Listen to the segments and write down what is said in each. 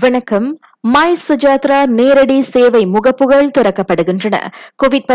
வணக்கம். மை சுஜாத்ரா நேரடி சேவை முகப்புகள் திறக்கப்படுகின்றன கோவிட்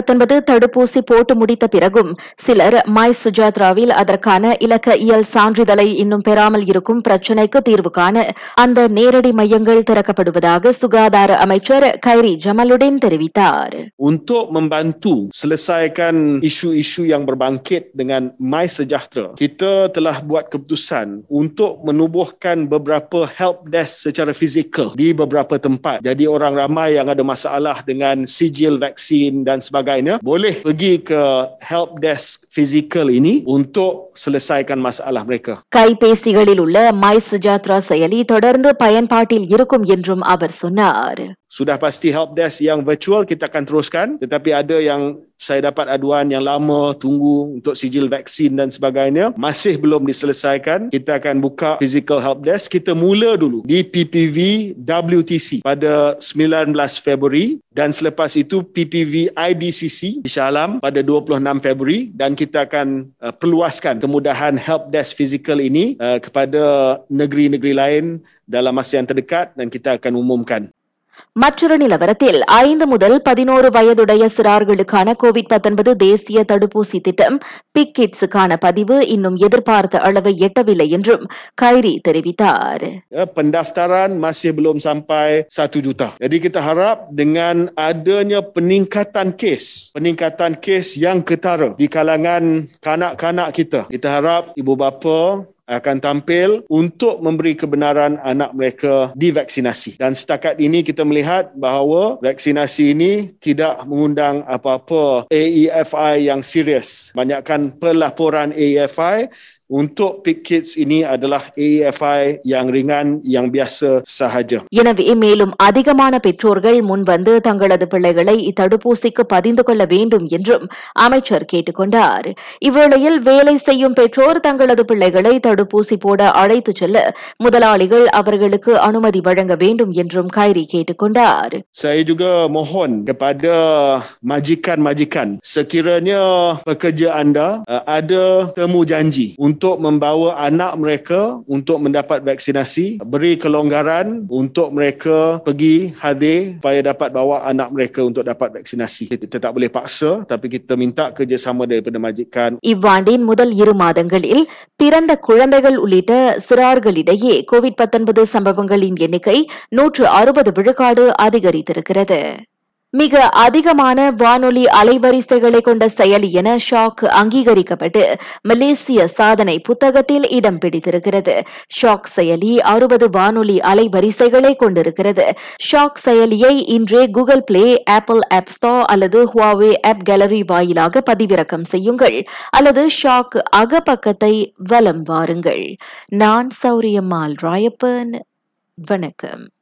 தடுப்பூசி போட்டு முடித்த பிறகும் சிலர் மை சுஜாத்ராவில் அதற்கான இலக்க இயல் சான்றிதழை இன்னும் பெறாமல் இருக்கும் பிரச்சினைக்கு தீர்வு காண அந்த நேரடி மையங்கள் திறக்கப்படுவதாக சுகாதார அமைச்சர் கைரி ஜமலுடன் தெரிவித்தார் untuk membantu selesaikan isu-isu yang berbangkit dengan My Sejahtera. Kita telah buat keputusan untuk menubuhkan beberapa help desk secara fizikal di beberapa tempat. Jadi orang ramai yang ada masalah dengan sijil vaksin dan sebagainya boleh pergi ke help desk fizikal ini untuk selesaikan masalah mereka. கைபேசிகளில் உள்ள மை சுஜாத்ரா செயலி தொடர்ந்து பயன்பாட்டில் இருக்கும் என்றும் அவர் சொன்னார் Sudah pasti help desk yang virtual kita akan teruskan tetapi ada yang saya dapat aduan yang lama tunggu untuk sijil vaksin dan sebagainya masih belum diselesaikan kita akan buka physical help desk kita mula dulu di PPV WTC pada 19 Februari dan selepas itu PPV IDCC di Shah Alam pada 26 Februari dan kita akan uh, perluaskan kemudahan help desk physical ini uh, kepada negeri-negeri lain dalam masa yang terdekat dan kita akan umumkan மற்றொரு நிலவரத்தில் ஐந்து முதல் பதினோரு வயதுடைய சிறார்களுக்கான கோவிட் தேசிய தடுப்பூசி திட்டம் பிக் கிட்ஸுக்கான பதிவு இன்னும் எதிர்பார்த்த அளவை எட்டவில்லை என்றும் கைரி தெரிவித்தார் ya, pendaftaran masih belum sampai 1 juta. Jadi kita harap dengan adanya peningkatan kes, peningkatan kes yang ketara di kalangan kanak-kanak kita. Kita harap ibu bapa akan tampil untuk memberi kebenaran anak mereka divaksinasi. Dan setakat ini kita melihat bahawa vaksinasi ini tidak mengundang apa-apa AEFI yang serius. Banyakkan pelaporan AEFI untuk PIC Kids ini adalah AEFI yang ringan, yang biasa sahaja. எனவே மேலும் அதிகமான பெற்றோர்கள் முன்வந்து தங்களது பிள்ளைகளை இத்தடுப்பூசிக்கு பதிந்து கொள்ள வேண்டும் என்றும் அமைச்சர் கேட்டுக்கொண்டார் இவ்வேளையில் வேலை செய்யும் பெற்றோர் தங்களது பிள்ளைகளை தடுப்பூசி போட அழைத்துச் செல்ல முதலாளிகள் அவர்களுக்கு அனுமதி வழங்க வேண்டும் என்றும் கைரி கேட்டுக்கொண்டார் Saya juga mohon kepada majikan-majikan sekiranya pekerja anda uh, ada temu janji untuk membawa anak mereka untuk mendapat vaksinasi beri kelonggaran untuk mereka pergi hadir supaya dapat bawa anak mereka untuk dapat vaksinasi kita tak boleh paksa tapi kita minta kerjasama daripada majikan இவ்வாண்டின் முதல் இரு மாதங்களில் பிறந்த குழந்தைகள் உள்ளிட்ட சிறார்களிடையே கோவிட் சம்பவங்களின் எண்ணிக்கை நூற்று அறுபது விழுக்காடு அதிகரித்திருக்கிறது மிக அதிகமான வானொலி அலைவரிசைகளை கொண்ட செயலி என ஷாக் அங்கீகரிக்கப்பட்டு மலேசிய சாதனை புத்தகத்தில் இடம் பிடித்திருக்கிறது. ஷாக் செயலி அறுபது வானொலி அலைவரிசைகளை கொண்டிருக்கிறது. ஷாக் செயலியை இன்றே Google Play Apple App Store அல்லது ஹுவாவே ஆப் கேலரி வாயிலாக பதிவிறக்கம் செய்யுங்கள். அல்லது ஷாக் அகப்பக்கத்தை வலம் வாருங்கள். நான் சௌரியம்மாள் ராயப்பன். வணக்கம்.